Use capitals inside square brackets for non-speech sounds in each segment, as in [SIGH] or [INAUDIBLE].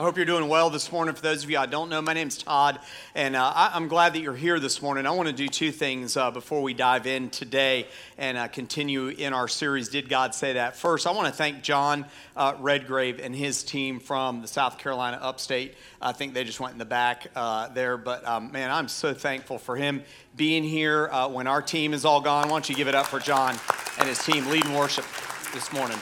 I hope you're doing well this morning. For those of you I don't know, my name's Todd, and uh, I, am glad that you're here this morning. I want to do two things uh, before we dive in today and uh, continue in our series, Did God Say That? First, I want to thank John uh, Redgrave and his team from the South Carolina upstate. I think they just went in the back uh, there, but um, man, I'm so thankful for him being here uh, when our team is all gone. Why don't you give it up for John and his team leading worship this morning?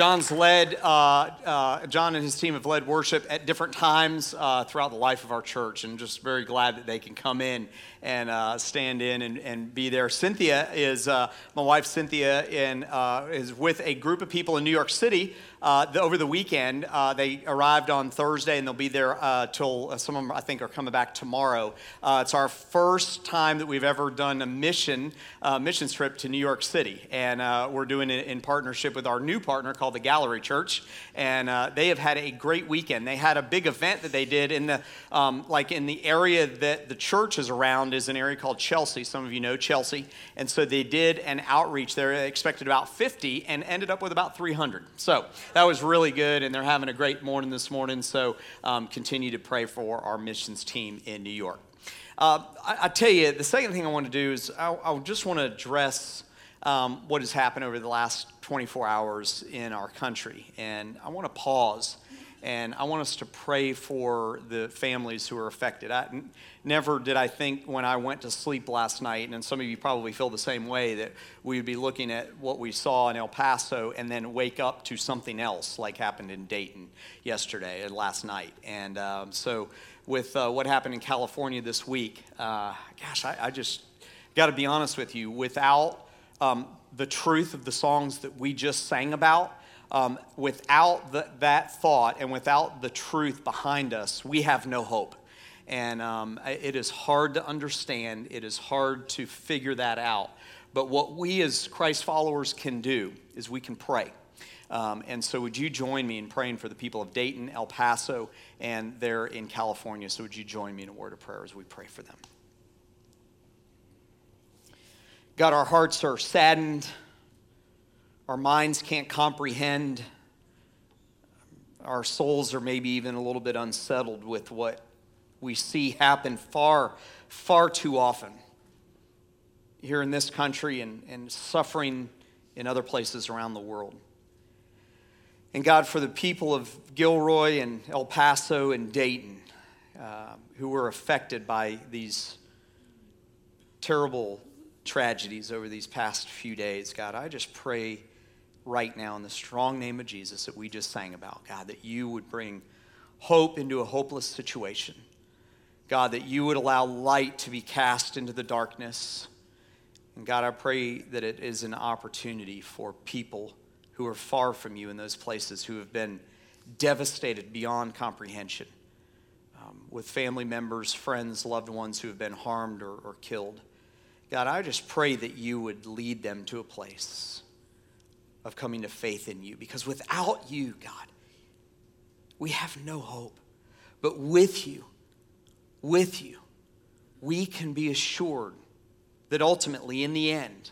John's led, uh, uh, John and his team have led worship at different times uh, throughout the life of our church, and just very glad that they can come in and uh, stand in and, and be there. Cynthia is, uh, my wife Cynthia, and uh, is with a group of people in New York City uh, the, over the weekend. Uh, they arrived on Thursday and they'll be there uh, till some of them, I think, are coming back tomorrow. it's our first time that we've ever done a mission, mission trip to New York City. And we're doing it in partnership with our new partner called the Gallery Church. And they have had a great weekend. They had a big event that they did in the, um, like in the area that the church is around around is an area called Chelsea. Some of you know Chelsea. And so they did an outreach there. They expected about 50 and ended up with about 300. So that was really good. And they're having a great morning this morning. So um, continue to pray for our missions team in New York. Uh, I, I, tell you, the second thing I want to do is I, I just want to address um, what has happened over the last 24 hours in our country. And I want to pause and I want us to pray for the families who are affected. I, never did I think when I went to sleep last night, and some of you probably feel the same way, that we would be looking at what we saw in El Paso and then wake up to something else like happened in Dayton yesterday and last night. And um, so, with uh, what happened in California this week, uh, gosh, I, I just got to be honest with you, without um, the truth of the songs that we just sang about, um, without the, that thought and without the truth behind us, we have no hope. And um, it is hard to understand, it is hard to figure that out. But what we as Christ followers can do is we can pray. Um, and so, would you join me in praying for the people of Dayton, El Paso, and there in California? So, would you join me in a word of prayer as we pray for them? God, our hearts are saddened our minds can't comprehend. Our souls are maybe even a little bit unsettled with what we see happen far, far too often here in this country and, and suffering in other places around the world. And God, for the people of Gilroy and El Paso and Dayton uh, who were affected by these terrible tragedies over these past few days, God, I just pray right now in the strong name of Jesus that we just sang about, God, that you would bring hope into a hopeless situation. God, that you would allow light to be cast into the darkness. And God, I pray that it is an opportunity for people who are far from you in those places who have been devastated beyond comprehension, um, with family members, friends, loved ones who have been harmed or, or killed. God, I just pray that you would lead them to a place of coming to faith in you. Because without you, God, we have no hope. But with you, with you, we can be assured that ultimately, in the end,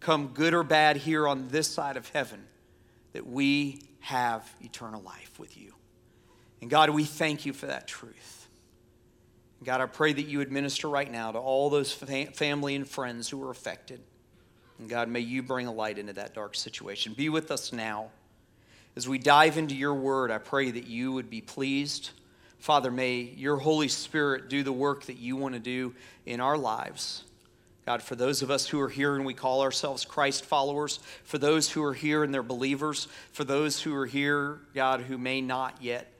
come good or bad here on this side of heaven, that we have eternal life with you. And God, we thank you for that truth. God, I pray that you administer right now to all those family and friends who are affected. And God, may you bring a light into that dark situation. Be with us now. As we dive into your word, I pray that you would be pleased. Father, may your Holy Spirit do the work that you want to do in our lives. God, for those of us who are here and we call ourselves Christ followers, for those who are here and they're believers, for those who are here, God, who may not yet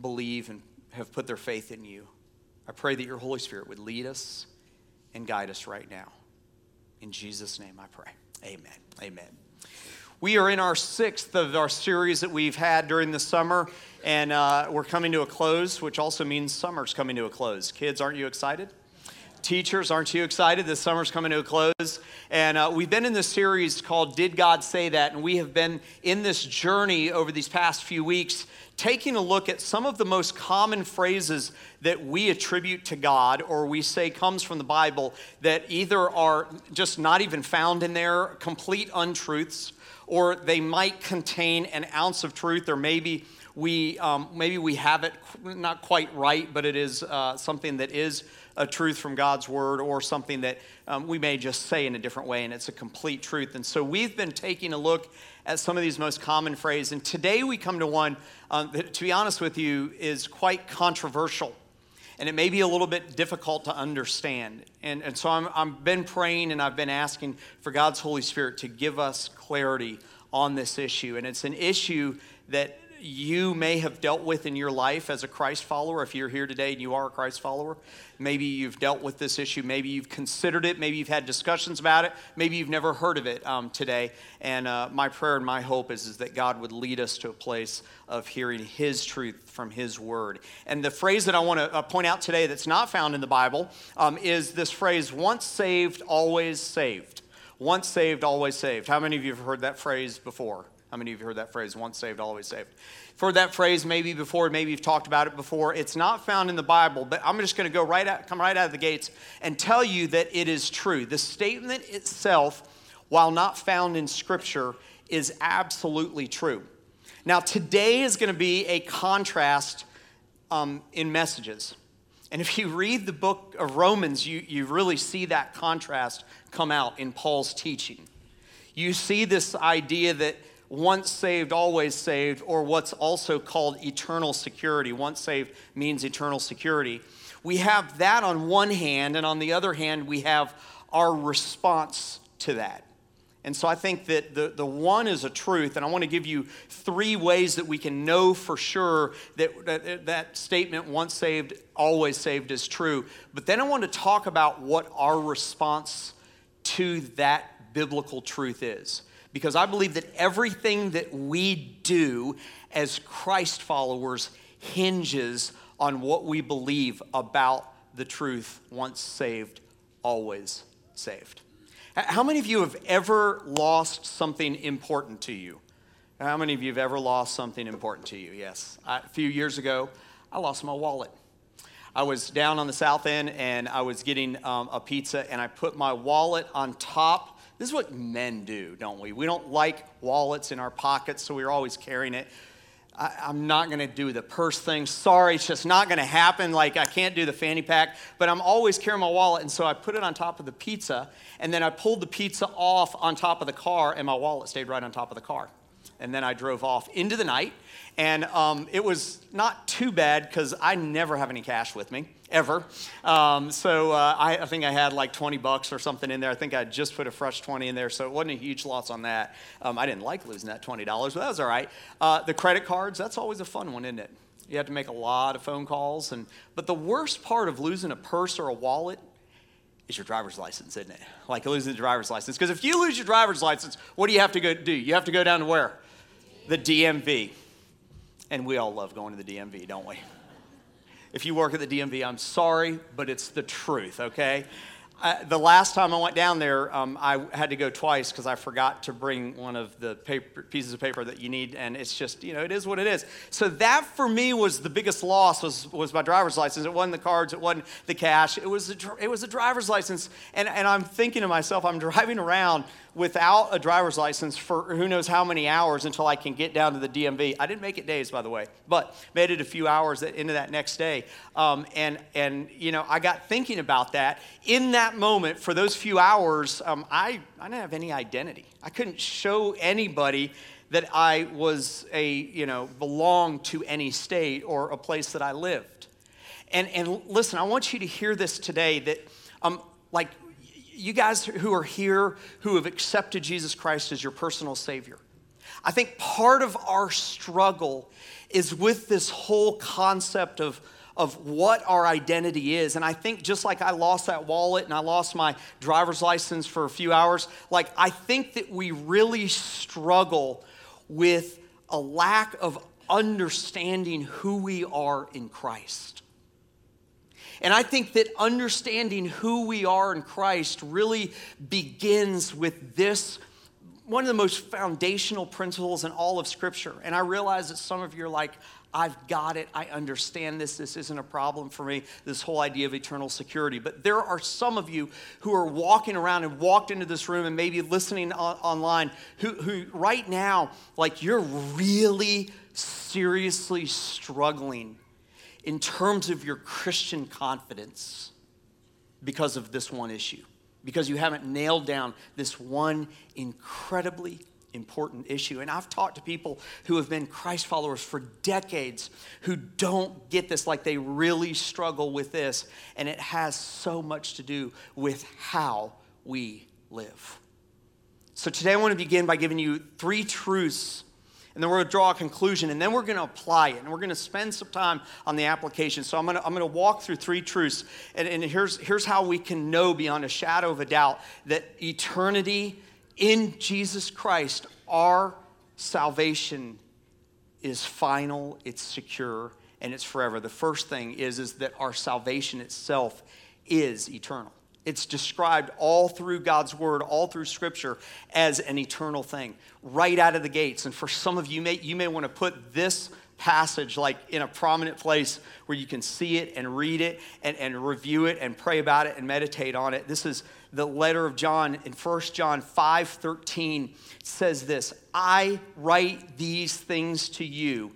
believe and have put their faith in you, I pray that your Holy Spirit would lead us and guide us right now. In Jesus' name I pray. Amen. Amen. We are in our sixth of our series that we've had during the summer, and uh, we're coming to a close, which also means summer's coming to a close. Kids, aren't you excited? Teachers, aren't you excited? The summer's coming to a close. And uh, we've been in this series called Did God Say That? And we have been in this journey over these past few weeks taking a look at some of the most common phrases that we attribute to God or we say comes from the Bible that either are just not even found in there, complete untruths, or they might contain an ounce of truth or maybe we um, maybe we have it not quite right, but it is uh, something that is a truth from God's word, or something that um, we may just say in a different way, and it's a complete truth. And so we've been taking a look at some of these most common phrases, and today we come to one um, that, to be honest with you, is quite controversial and it may be a little bit difficult to understand. And, and so I'm, I've been praying and I've been asking for God's Holy Spirit to give us clarity on this issue. And it's an issue that you may have dealt with in your life as a Christ follower. If you're here today and you are a Christ follower, maybe you've dealt with this issue. Maybe you've considered it. Maybe you've had discussions about it. Maybe you've never heard of it um, today. And uh, my prayer and my hope is, is that God would lead us to a place of hearing His truth from His Word. And the phrase that I want to uh, point out today that's not found in the Bible um, is this phrase once saved, always saved. Once saved, always saved. How many of you have heard that phrase before? How many of you heard that phrase, once saved, always saved? Heard that phrase maybe before, maybe you've talked about it before. It's not found in the Bible, but I'm just going to go right out, come right out of the gates and tell you that it is true. The statement itself, while not found in Scripture, is absolutely true. Now, today is going to be a contrast um, in messages. And if you read the book of Romans, you, you really see that contrast come out in Paul's teaching. You see this idea that once saved, always saved, or what's also called eternal security. Once saved means eternal security. We have that on one hand, and on the other hand, we have our response to that. And so I think that the, the one is a truth, and I want to give you three ways that we can know for sure that, that that statement, once saved, always saved, is true. But then I want to talk about what our response to that biblical truth is because I believe that everything that we do as Christ followers hinges on what we believe about the truth once saved, always saved. How many of you have ever lost something important to you? How many of you have ever lost something important to you? Yes. I, a few years ago, I lost my wallet. I was down on the south end and I was getting um, a pizza, and I put my wallet on top this is what men do, don't we? We don't like wallets in our pockets, so we're always carrying it. I, am not going to do the purse thing. Sorry, it's just not going to happen. Like, I can't do the fanny pack, but I'm always carrying my wallet. And so I put it on top of the pizza, and then I pulled the pizza off on top of the car, and my wallet stayed right on top of the car. And then I drove off into the night, and um, it was not too bad because I never have any cash with me ever. Um, so uh, I, I, think I had like 20 bucks or something in there. I think I just put a fresh 20 in there, so it wasn't a huge loss on that. Um, I didn't like losing that $20, but that was all right. Uh, the credit cards, that's always a fun one, isn't it? You have to make a lot of phone calls. And, but the worst part of losing a purse or a wallet is your driver's license, isn't it? Like losing the driver's license. Because if you lose your driver's license, what do you have to go do? You have to go down to where? The DMV. And we all love going to the DMV, don't we? If you work at the DMV, I'm sorry, but it's the truth, okay? I, the last time I went down there, um, I had to go twice because I forgot to bring one of the paper, pieces of paper that you need, and it's just, you know, it is what it is. So that for me was the biggest loss was, was my driver's license. It wasn't the cards, it wasn't the cash, it was a, it was a driver's license. And, and I'm thinking to myself, I'm [LAUGHS] driving around without a driver's license for who knows how many hours until I can get down to the DMV. I didn't make it days, by the way, but made it a few hours into that next day. Um, and, and, you know, I got thinking about that. In that moment, for those few hours, um, I, I didn't have any identity. I couldn't show anybody that I was a, you know, belonged to any state or a place that I lived. And, and listen, I want you to hear this today that, um, like, you guys who are here who have accepted Jesus Christ as your personal Savior, I think part of our struggle is with this whole concept of, of what our identity is. And I think just like I lost that wallet and I lost my driver's license for a few hours, like I think that we really struggle with a lack of understanding who we are in Christ. And I think that understanding who we are in Christ really begins with this one of the most foundational principles in all of Scripture. And I realize that some of you are like, I've got it. I understand this. This isn't a problem for me, this whole idea of eternal security. But there are some of you who are walking around and walked into this room and maybe listening on, online who, who right now, like you're really seriously struggling in terms of your Christian confidence because of this one issue, because you haven't nailed down this one incredibly important issue. And I've talked to people who have been Christ followers for decades who don't get this, like they really struggle with this. And it has so much to do with how we live. So today I want to begin by giving you three truths and then we're going to draw a conclusion, and then we're going to apply it, and we're going to spend some time on the application. So I'm going to, I'm going to walk through three truths, and, and here's, here's how we can know beyond a shadow of a doubt that eternity in Jesus Christ, our salvation is final, it's secure, and it's forever. The first thing is, is that our salvation itself is eternal. It's described all through God's word, all through scripture as an eternal thing, right out of the gates. And for some of you, may, you may want to put this passage like in a prominent place where you can see it and read it and, and review it and pray about it and meditate on it. This is the letter of John in 1 John 5 13 says this I write these things to you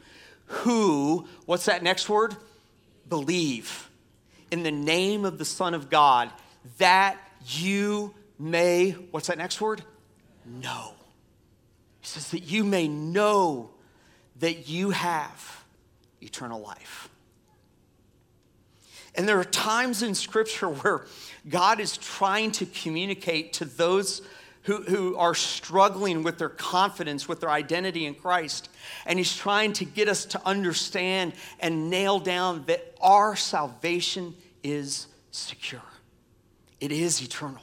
who, what's that next word? Believe in the name of the Son of God that you may, what's that next word? Know. He says that you may know that you have eternal life. And there are times in Scripture [LAUGHS] where God is trying to communicate to those who, who are struggling with their confidence, with their identity in Christ. And He's trying to get us to understand and nail down that our salvation is secure. It is eternal.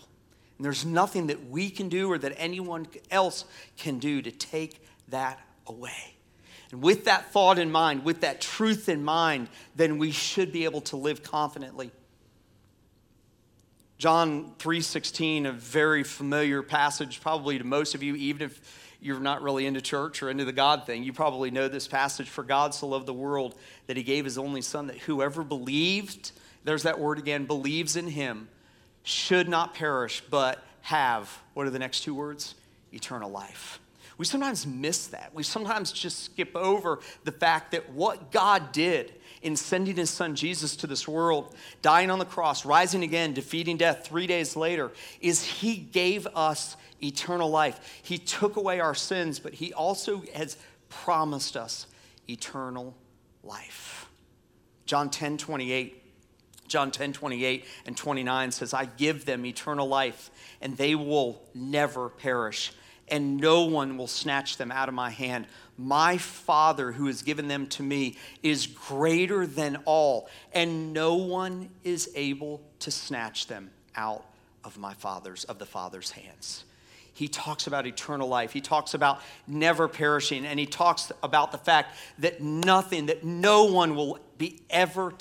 And there's nothing that we can do or that anyone else can do to take that away. And with that thought in mind, with that truth in mind, then we should be able to live confidently. John 3:16, a very familiar passage probably to most of you even if you're not really into church or into the God thing. You probably know this passage for God so loved the world that he gave his only son that whoever believed, there's that word again, believes in him should not perish, but have, what are the next two words? Eternal life. We sometimes miss that. We sometimes just skip over the fact that what God did in sending his son Jesus to this world, dying on the cross, rising again, defeating death three days later, is he gave us eternal life. He took away our sins, but he also has promised us eternal life. John 10 28 John 10 28 and 29 says, I give them eternal life, and they will never perish, and no one will snatch them out of my hand. My Father, who has given them to me, is greater than all, and no one is able to snatch them out of my Father's, of the Father's hands. He talks about eternal life. He talks about never perishing, and he talks about the fact that nothing, that no one will be ever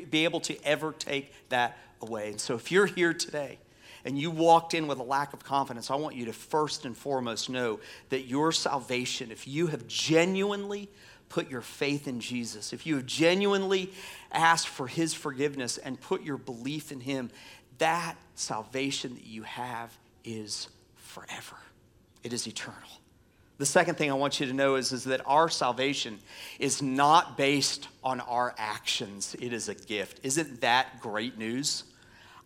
be able to ever take that away. And so if you're here today and you walked in with a lack of confidence, I want you to first and foremost know that your salvation, if you have genuinely put your faith in Jesus, if you have genuinely asked for his forgiveness and put your belief in him, that salvation that you have is forever. It is eternal. The second thing I want you to know is, is that our salvation is not based on our actions, it is a gift. Isn't that great news?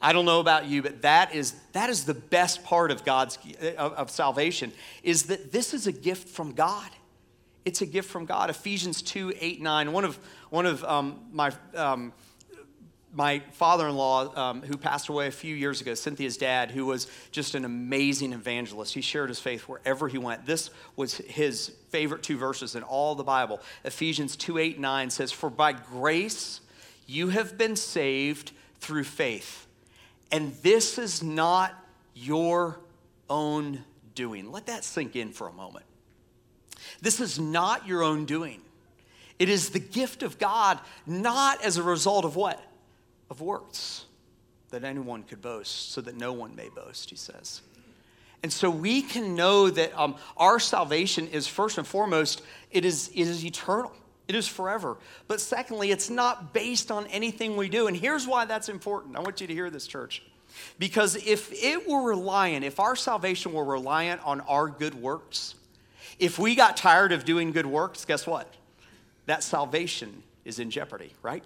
I don't know about you, but that is, that is the best part of God's of, of salvation, is that this is a gift from God. It's a gift from God. Ephesians 2, 8, 9. One of, one of um, my um, my father-in-law um, who passed away a few years ago cynthia's dad who was just an amazing evangelist he shared his faith wherever he went. This was his favorite two verses in all the bible. Ephesians 2 8 9 says for by grace you have been saved through faith and this is not your own doing. Let that sink in for a moment. This is not your own doing. It is the gift of god not as a result of what of works that anyone could boast, so that no one may boast, he says. And so we can know that um, our salvation is first and foremost, it is, it is eternal. It is forever. But secondly, it's not based on anything we do. And here's why that's important. I want you to hear this, church. Because if it were reliant, if our salvation were reliant on our good works, if we got tired of doing good works, guess what? That salvation is in jeopardy, right?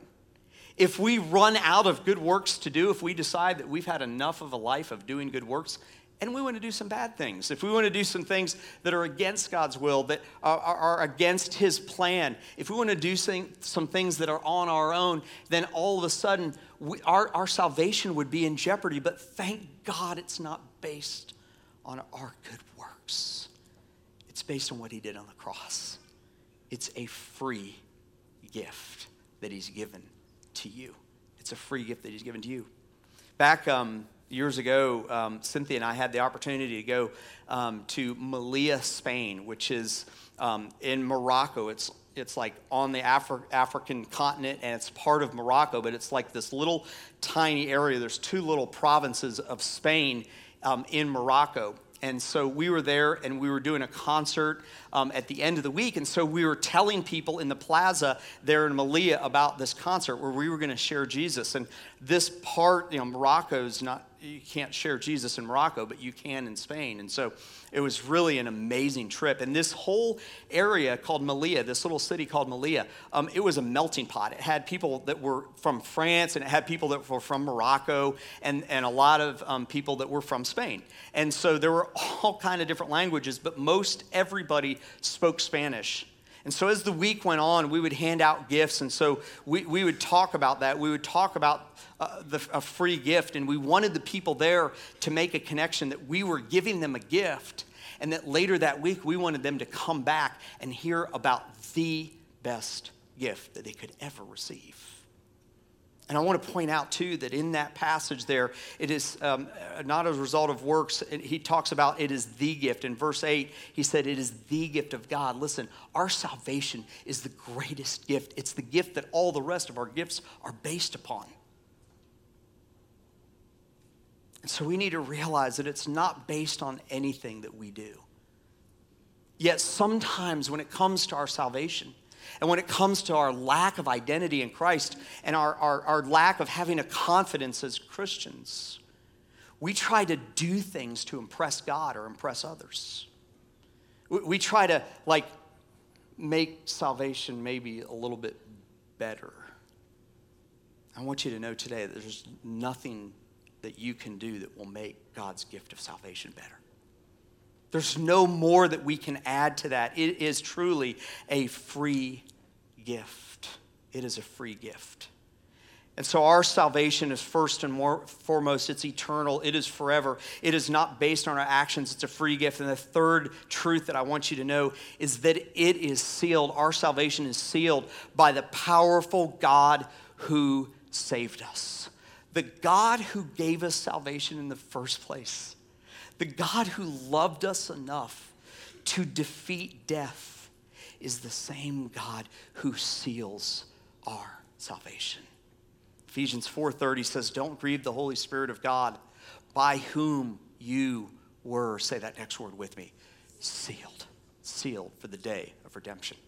If we run out of good works to do, if we decide that we've had enough of a life of doing good works, and we want to do some bad things, if we want to do some things that are against God's will, that are, are against His plan, if we want to do some things that are on our own, then all of a sudden we, our, our salvation would be in jeopardy. But thank God it's not based on our good works, it's based on what He did on the cross. It's a free gift that He's given to you. It's a free gift that He's given to you. Back um, years ago, um, Cynthia and I had the opportunity to go um, to Melilla, Spain, which is um, in Morocco. It's it's like on the Afri- African continent and it's part of Morocco, but it's like this little tiny area. There's two little provinces of Spain um, in Morocco. And so we were there and we were doing a concert um, at the end of the week. And so we were telling people in the plaza there in Melilla about this concert where we were going to share Jesus. And this part, you know, Morocco's not, you can't share Jesus in Morocco, but you can in Spain. And so it was really an amazing trip. And this whole area called Melilla, this little city called Melilla, um, it was a melting pot. It had people that were from France and it had people that were from Morocco and, and a lot of um, people that were from Spain. And so there were [LAUGHS] all kind of different languages, but most everybody spoke Spanish. And so as the week went on, we would hand out gifts. And so we, we would talk about that. We would talk about uh, the, a free gift. And we wanted the people there to make a connection that we were giving them a gift. And that later that week, we wanted them to come back and hear about the best gift that they could ever receive. And I want to point out, too, that in that passage there, it is um, not as a result of works. He talks about it is the gift. In verse 8, he said, It is the gift of God. Listen, our salvation is the greatest gift. It's the gift that all the rest of our gifts are based upon. And so we need to realize that it's not based on anything that we do. Yet sometimes when it comes to our salvation, and when it comes to our lack of identity in Christ and our, our, our lack of having a confidence as Christians, we try to do things to impress God or impress others. We, we try to, like, make salvation maybe a little bit better. I want you to know today that there's nothing that you can do that will make God's gift of salvation better. There's no more that we can add to that. It is truly a free gift. It is a free gift. And so our salvation is first and more, foremost, it's eternal, it is forever. It is not based on our actions, it's a free gift. And the third truth that I want you to know is that it is sealed. Our salvation is sealed by the powerful God who saved us. The God who gave us salvation in the first place the God who loved us enough to defeat death is the same God who seals our salvation. Ephesians 4:30 says, "Don't grieve the Holy Spirit of God, by whom you were, say that next word with me, sealed, sealed for the day of redemption."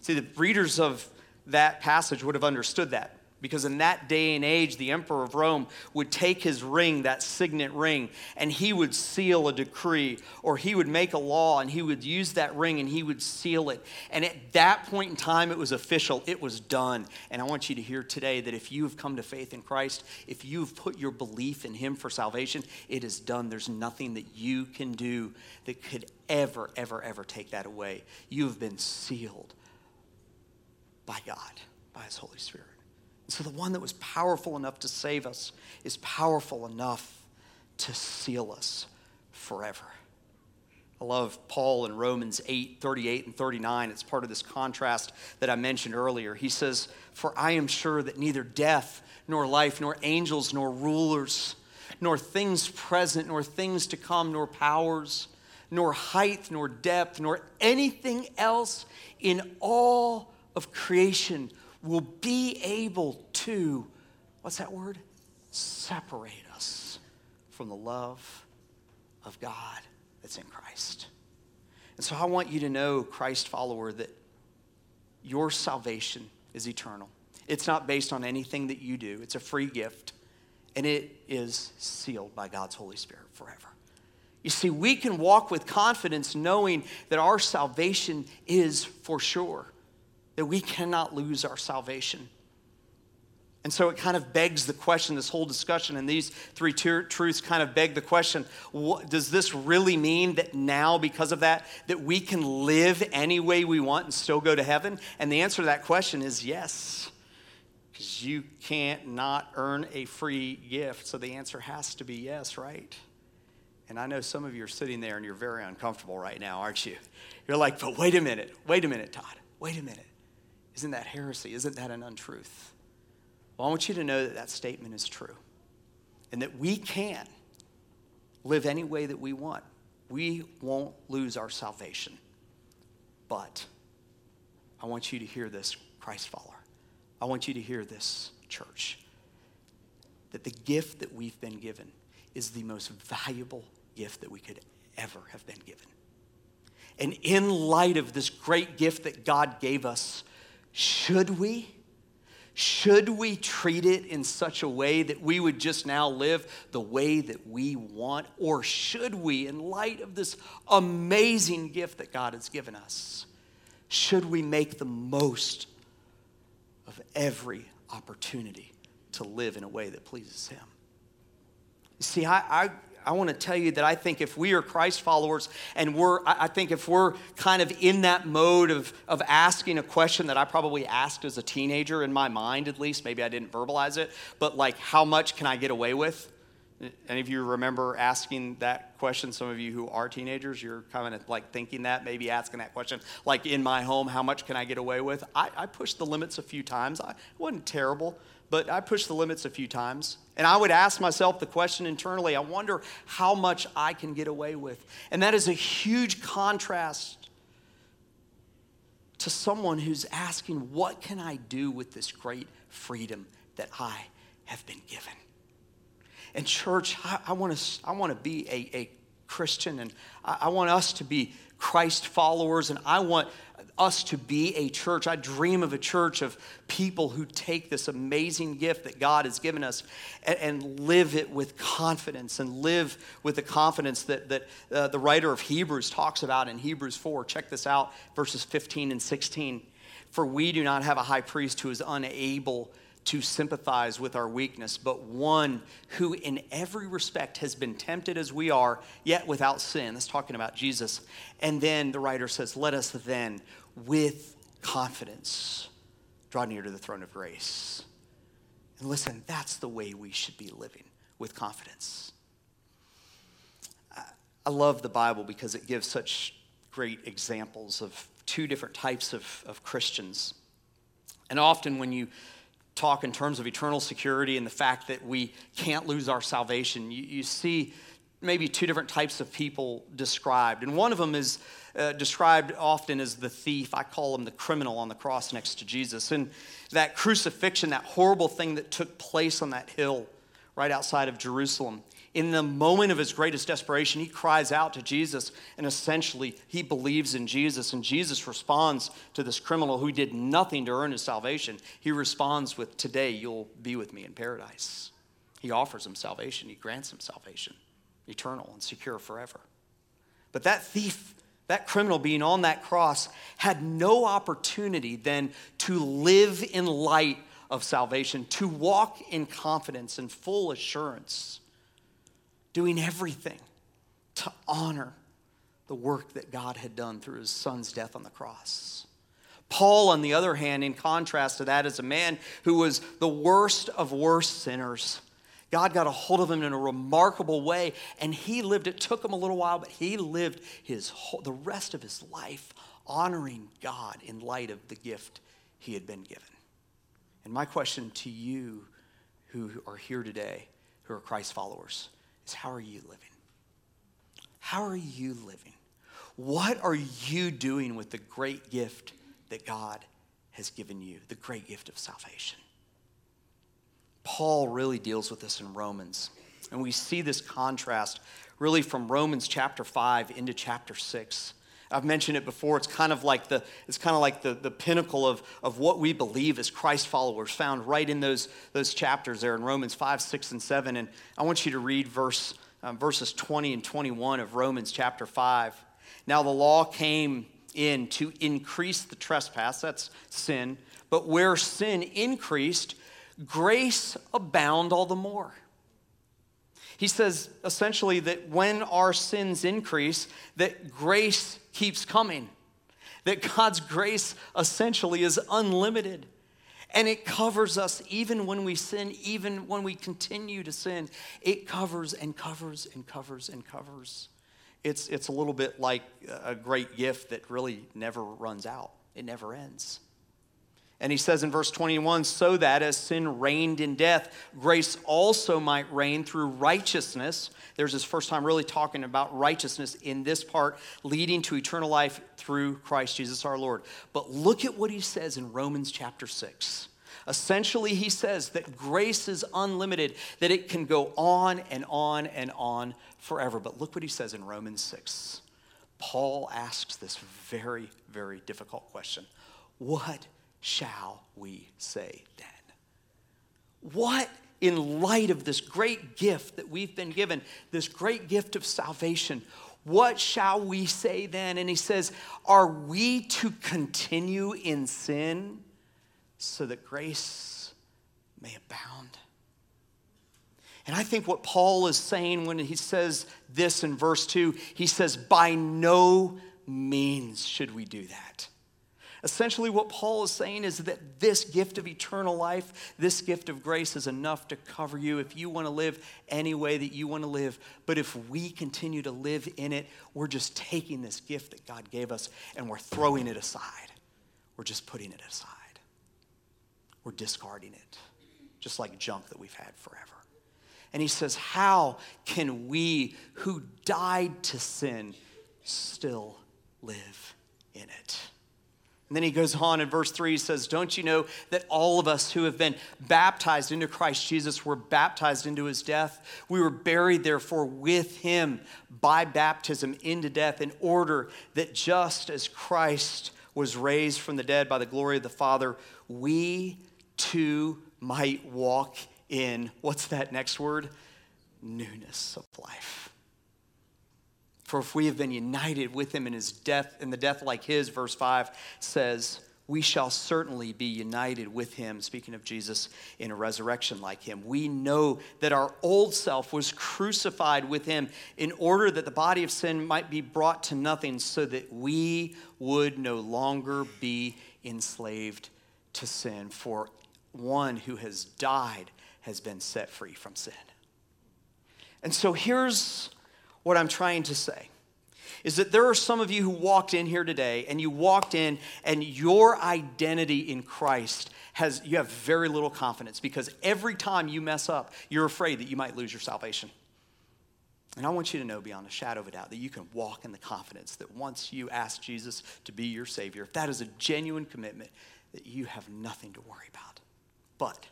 See, the readers of that passage would have understood that because in that day and age, the emperor of Rome would take his ring, that signet ring, and he would seal a decree, or he would make a law, and he would use that ring and he would seal it. And at that point in time, it was official, it was done. And I want you to hear today that if you have come to faith in Christ, if you've put your belief in him for salvation, it is done. There's nothing that you can do that could ever, ever, ever take that away. You have been sealed by God, by his Holy Spirit. So the one that was powerful enough to save us is powerful enough to seal us forever. I love Paul in Romans 8, 38 and 39. It's part of this contrast that I mentioned earlier. He says, For I am sure that neither death, nor life, nor angels, nor rulers, nor things present, nor things to come, nor powers, nor height, nor depth, nor anything else in all of creation will be able to, what's that word? Separate us from the love of God that's in Christ. And so I want you to know, Christ follower, that your salvation is eternal. It's not based on anything that you do, it's a free gift, and it is sealed by God's Holy Spirit forever. You see, we can walk with confidence knowing that our salvation is for sure, that we cannot lose our salvation. And so it kind of begs the question, this whole discussion and these three truths kind of beg the question what, does this really mean that now, because of that, that we can live any way we want and still go to heaven? And the answer to that question is yes, because you can't not earn a free gift. So the answer has to be yes, right? And I know some of you are sitting there and you're very uncomfortable right now, aren't you? You're like, but wait a minute, wait a minute, Todd, wait a minute. Isn't that heresy? Isn't that an untruth? Well, I want you to know that that statement is true and that we can live any way that we want. We won't lose our salvation. But I want you to hear this, Christ follower. I want you to hear this, church, that the gift that we've been given is the most valuable gift that we could ever have been given. And in light of this great gift that God gave us, should we? Should we treat it in such a way that we would just now live the way that we want? Or should we, in light of this amazing gift that God has given us, should we make the most of every opportunity to live in a way that pleases Him? You see, I, I, I want to tell you that I think if we are Christ followers and we're, I think if we're kind of in that mode of, of asking a question that I probably asked as a teenager in my mind, at least, maybe I didn't verbalize it, but like, how much can I get away with? Any of you remember asking that question? Some of you who are teenagers, you're kind of like thinking that, maybe asking that question, like in my home, how much can I get away with? I, I pushed the limits a few times. I, it wasn't terrible but I pushed the limits a few times. And I would ask myself the question internally I wonder how much I can get away with. And that is a huge contrast to someone who's asking, What can I do with this great freedom that I have been given? And, church, I, I want to be a, a Christian and I, I want us to be Christ followers and I want us to be a church. I dream of a church of people who take this amazing gift that God has given us and, and live it with confidence and live with the confidence that, that uh, the writer of Hebrews talks about in Hebrews 4. Check this out, verses 15 and 16. For we do not have a high priest who is unable to sympathize with our weakness, but one who in every respect has been tempted as we are, yet without sin. That's talking about Jesus. And then the writer says, Let us then with confidence draw near to the throne of grace. And listen, that's the way we should be living with confidence. I love the Bible because it gives such great examples of two different types of, of Christians. And often, when you talk in terms of eternal security and the fact that we can't lose our salvation, you, you see maybe two different types of people described. And one of them is uh, described often as the thief. I call him the criminal on the cross next to Jesus. And that crucifixion, that horrible thing that took place on that hill right outside of Jerusalem. In the moment of his greatest desperation, he cries out to Jesus, and essentially he believes in Jesus. And Jesus responds to this criminal who did nothing to earn his salvation. He responds with, Today you'll be with me in paradise. He offers him salvation, he grants him salvation, eternal and secure forever. But that thief that criminal being on that cross had no opportunity then to live in light of salvation, to walk in confidence and full assurance, doing everything to honor the work that God had done through his son's death on the cross. Paul, on the other hand, in contrast to that, is a man who was the worst of worst sinners God got a hold of him in a remarkable way, and he lived. It took him a little while, but he lived his whole, the rest of his life honoring God in light of the gift he had been given. And my question to you who are here today, who are Christ followers, is how are you living? How are you living? What are you doing with the great gift that God has given you, the great gift of salvation? Paul really deals with this in Romans. And we see this contrast really from Romans chapter 5 into chapter 6. I've mentioned it before. It's kind of like the, it's kind of like the, the pinnacle of, of what we believe as Christ followers, found right in those, those chapters there in Romans 5, 6, and 7. And I want you to read verse, um, verses 20 and 21 of Romans chapter 5. Now the law came in to increase the trespass, that's sin. But where sin increased, grace abound all the more. He says essentially that when our sins increase, that grace keeps coming. That God's grace essentially is unlimited. And it covers us even when we sin, even when we continue to sin. It covers and covers and covers and covers. It's, it's a little bit like a great gift that really never runs out, it never ends. And he says in verse 21 so that as sin reigned in death, grace also might reign through righteousness. There's his first time really talking about righteousness in this part, leading to eternal life through Christ Jesus our Lord. But look at what he says in Romans chapter 6. Essentially, he says that grace is unlimited, that it can go on and on and on forever. But look what he says in Romans 6. Paul asks this very, very difficult question What shall we say then? What, in light of this great gift that we've been given, this great gift of salvation, what shall we say then? And he says, Are we to continue in sin so that grace may abound? And I think what Paul is saying when he says this in verse 2, he says, By no means should we do that. Essentially, what Paul is saying is that this gift of eternal life, this gift of grace, is enough to cover you if you want to live any way that you want to live. But if we continue to live in it, we're just taking this gift that God gave us and we're throwing it aside. We're just putting it aside. We're discarding it, just like junk that we've had forever. And he says, How can we who died to sin still live in it? And then he goes on in verse 3, he says, Don't you know that all of us who have been baptized into Christ Jesus were baptized into his death? We were buried, therefore, with him by baptism into death, in order that just as Christ was raised from the dead by the glory of the Father, we too might walk in, what's that next word? Newness of life. For if we have been united with him in his death, in the death like his, verse 5 says, we shall certainly be united with him, speaking of Jesus, in a resurrection like him. We know that our old self was crucified with him in order that the body of sin might be brought to nothing, so that we would no longer be enslaved to sin. For one who has died has been set free from sin. And so here's what I'm trying to say is that there are some of you who walked in here today and you walked in and your identity in Christ has you have very little confidence because every time you mess up, you're afraid that you might lose your salvation. And I want you to know beyond a shadow of a doubt that you can walk in the confidence that once you ask Jesus to be your Savior, if that is a genuine commitment, that you have nothing to worry about. But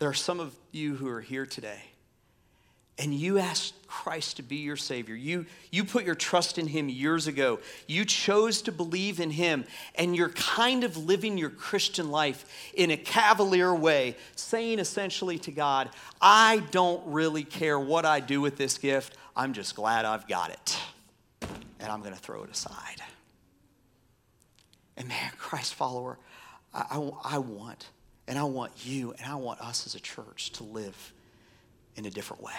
there are some of you who are here today and you asked Christ to be your Savior, you, you put your trust in Him years ago, you chose to believe in Him, and you're kind of living your Christian life in a cavalier way, saying essentially to God, I don't really care what I do with this gift, I'm just glad I've got it, and I'm going to throw it aside. And man, Christ follower, I, I, I want, and I want you, and I want us as a church to live in a different way.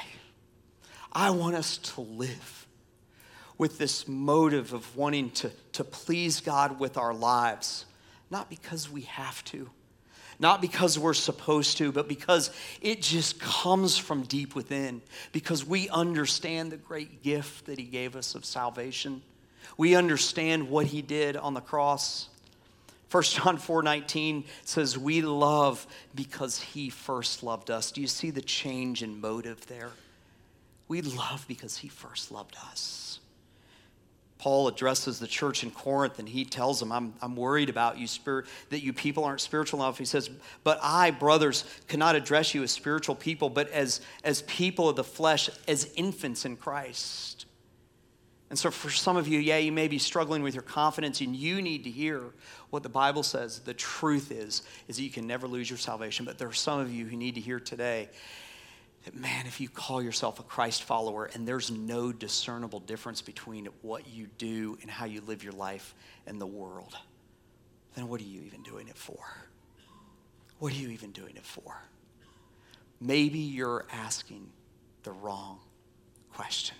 I want us to live with this motive of wanting to, to please God with our lives, not because we have to, not because we're supposed to, but because it just comes from deep within, because we understand the great gift that He gave us of salvation. We understand what He did on the cross. 1 John 4 19 says, We love because He first loved us. Do you see the change in motive there? We love because he first loved us. Paul addresses the church in Corinth and he tells them, I'm, I'm worried about you, spirit, that you people aren't spiritual enough. He says, But I, brothers, cannot address you as spiritual people, but as, as people of the flesh, as infants in Christ. And so, for some of you, yeah, you may be struggling with your confidence, and you need to hear what the Bible says. The truth is, is that you can never lose your salvation. But there are some of you who need to hear today that, man, if you call yourself a Christ follower and there's no discernible difference between what you do and how you live your life in the world, then what are you even doing it for? What are you even doing it for? Maybe you're asking the wrong question.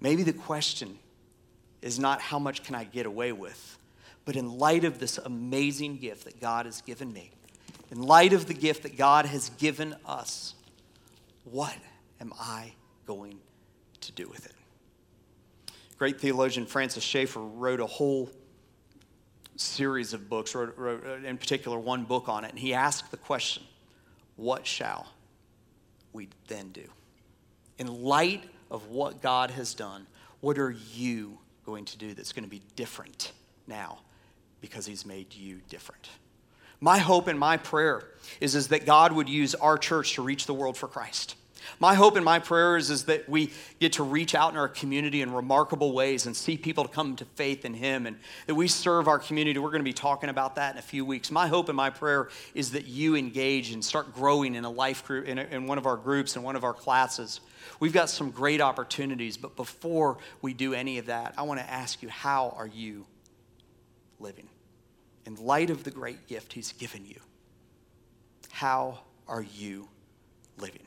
Maybe the question is not how much can I get away with, but in light of this amazing gift that God has given me, in light of the gift that God has given us, what am I going to do with it? Great theologian Francis Schaeffer wrote a whole series of books, wrote, wrote uh, in particular one book on it, and he asked the question, What shall we then do? In light of what God has done, what are you going to do that's going to be different now because He's made you different? My hope and my prayer is, is that God would use our church to reach the world for Christ. My hope and my prayer is, is that we get to reach out in our community in remarkable ways and see people come to faith in Him and that we serve our community. We're going to be talking about that in a few weeks. My hope and my prayer is that you engage and start growing in a life group, in, a, in one of our groups, in one of our classes. We've got some great opportunities, but before we do any of that, I want to ask you how are you living? In light of the great gift He's given you, how are you living?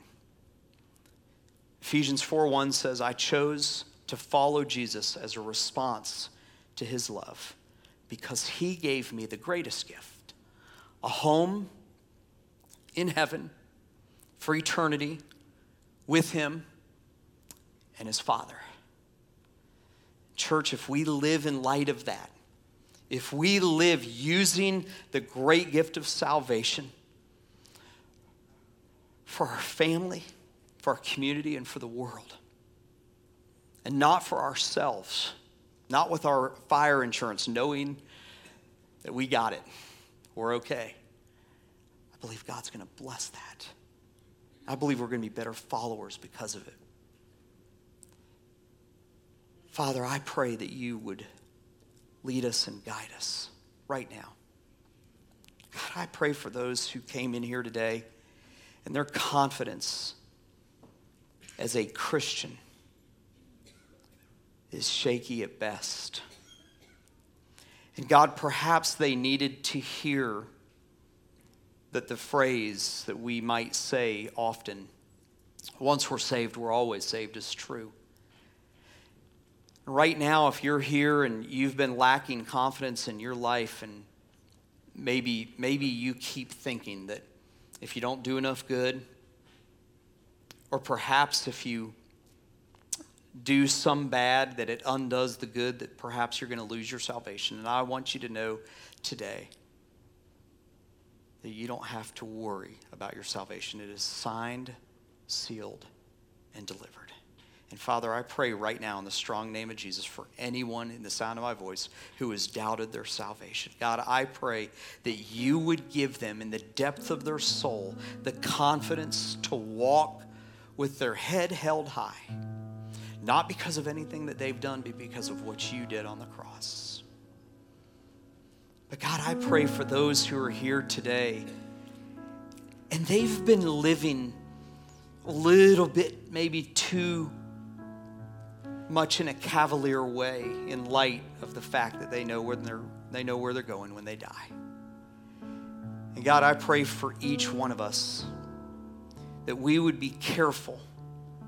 Ephesians 4:1 says, "I chose to follow Jesus as a response to his love because he gave me the greatest gift, a home in heaven for eternity with him and his Father." Church, if we live in light of that, if we live using the great gift of salvation for our family, for our community and for the world. And not for ourselves, not with our fire insurance, knowing that we got it, we're okay. I believe God's going to bless that. I believe we're going to be better followers because of it. Father, I pray that you would lead us and guide us right now. God, I pray for those who came in here today and their confidence as a Christian is shaky at best. And God, perhaps they needed to hear that the phrase that we might say often, once we're saved, we're always saved, is true. Right now, if you're here and you've been lacking confidence in your life, and maybe, maybe you keep thinking that if you don't do enough good, or perhaps if you do some bad, that it undoes the good, that perhaps you're going to lose your salvation. And I want you to know today that you don't have to worry about your salvation. It is signed, sealed, and delivered. And Father, I pray right now in the strong name of Jesus for anyone in the sound of my voice who has doubted their salvation. God, I pray that you would give them in the depth of their soul the confidence to walk with their head held high, not because of anything that they've done, but because of what you did on the cross. But God, I pray for those who are here today and they've been living a little bit, maybe too much in a cavalier way in light of the fact that they know where they're, they know where they're going when they die. And God, I pray for each one of us that we would be careful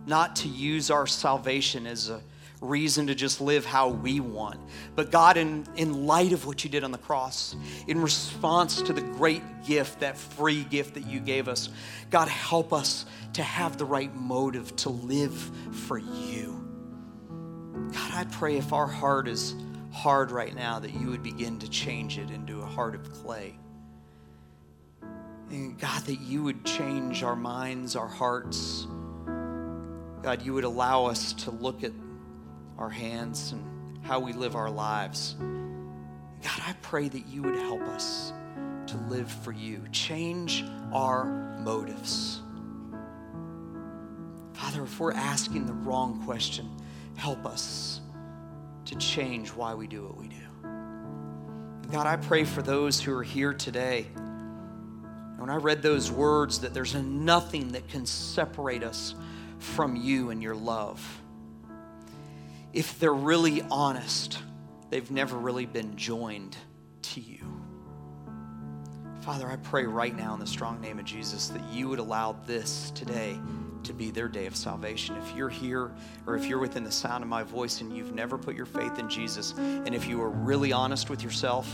not to use our salvation as a reason to just live how we want. But God, in, in light of what you did on the cross, in response to the great gift, that free gift that you gave us, God, help us to have the right motive to live for you. God, I pray if our heart is hard right now, that you would begin to change it into a heart of clay. And God, that you would change our minds, our hearts. God, you would allow us to look at our hands and how we live our lives. God, I pray that you would help us to live for you. Change our motives. Father, if we're asking the wrong question, help us to change why we do what we do. God, I pray for those who are here today. When I read those words, that there's nothing that can separate us from you and your love. If they're really honest, they've never really been joined to you. Father, I pray right now in the strong name of Jesus that you would allow this today to be their day of salvation. If you're here or if you're within the sound of my voice and you've never put your faith in Jesus, and if you are really honest with yourself,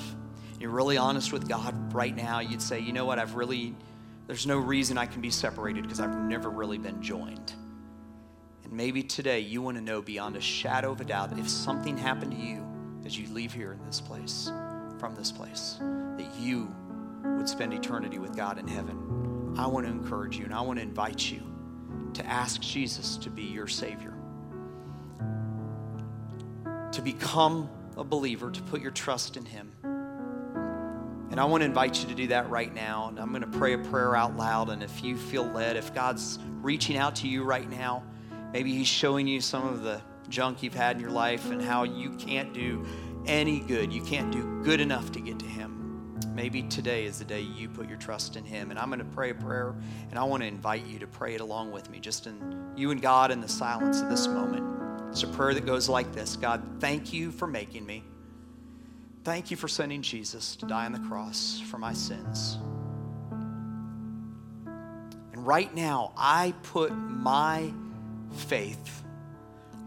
you're really honest with God right now, you'd say, you know what, I've really, there's no reason I can be separated because I've never really been joined. And maybe today you want to know beyond a shadow of a doubt if something happened to you as you leave here in this place, from this place, that you would spend eternity with God in heaven. I want to encourage you and I want to invite you to ask Jesus to be your Savior, to become a believer, to put your trust in Him. And I want to invite you to do that right now. And I'm going to pray a prayer out loud. And if you feel led, if God's reaching out to you right now, maybe He's showing you some of the junk you've had in your life and how you can't do any good. You can't do good enough to get to Him. Maybe today is the day you put your trust in Him. And I'm going to pray a prayer, and I want to invite you to pray it along with me, just in you and God in the silence of this moment. It's a prayer that goes like this God, thank you for making me. Thank you for sending Jesus to die on the cross for my sins. And right now, I put my faith,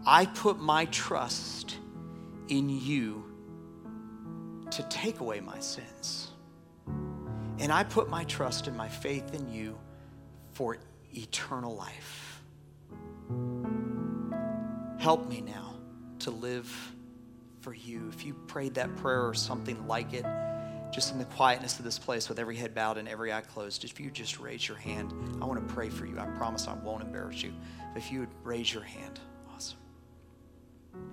I put my trust in you to take away my sins. And I put my trust and my faith in you for eternal life. Help me now to live for you. If you prayed that prayer or something like it, just in the quietness of this place with every head bowed and every eye closed, if you just raise your hand, I want to pray for you. I promise I won't embarrass you. If you would raise your hand, awesome.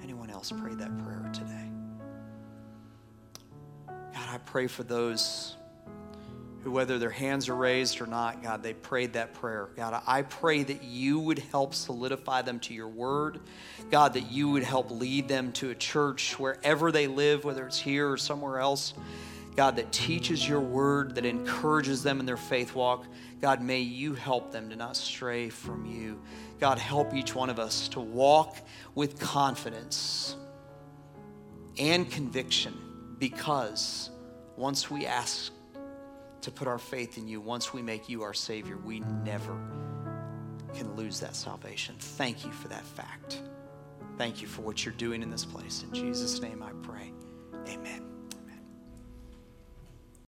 Anyone else pray that prayer today? God, I pray for those whether their hands are raised or not, God, they prayed that prayer. God, I pray that you would help solidify them to your word. God, that you would help lead them to a church wherever they live, whether it's here or somewhere else. God, that teaches your word, that encourages them in their faith walk. God, may you help them to not stray from you. God, help each one of us to walk with confidence and conviction because once we ask to put our faith in you, once we make you our Savior, we never can lose that salvation. Thank you for that fact. Thank you for what you're doing in this place. In Jesus' name I pray. Amen.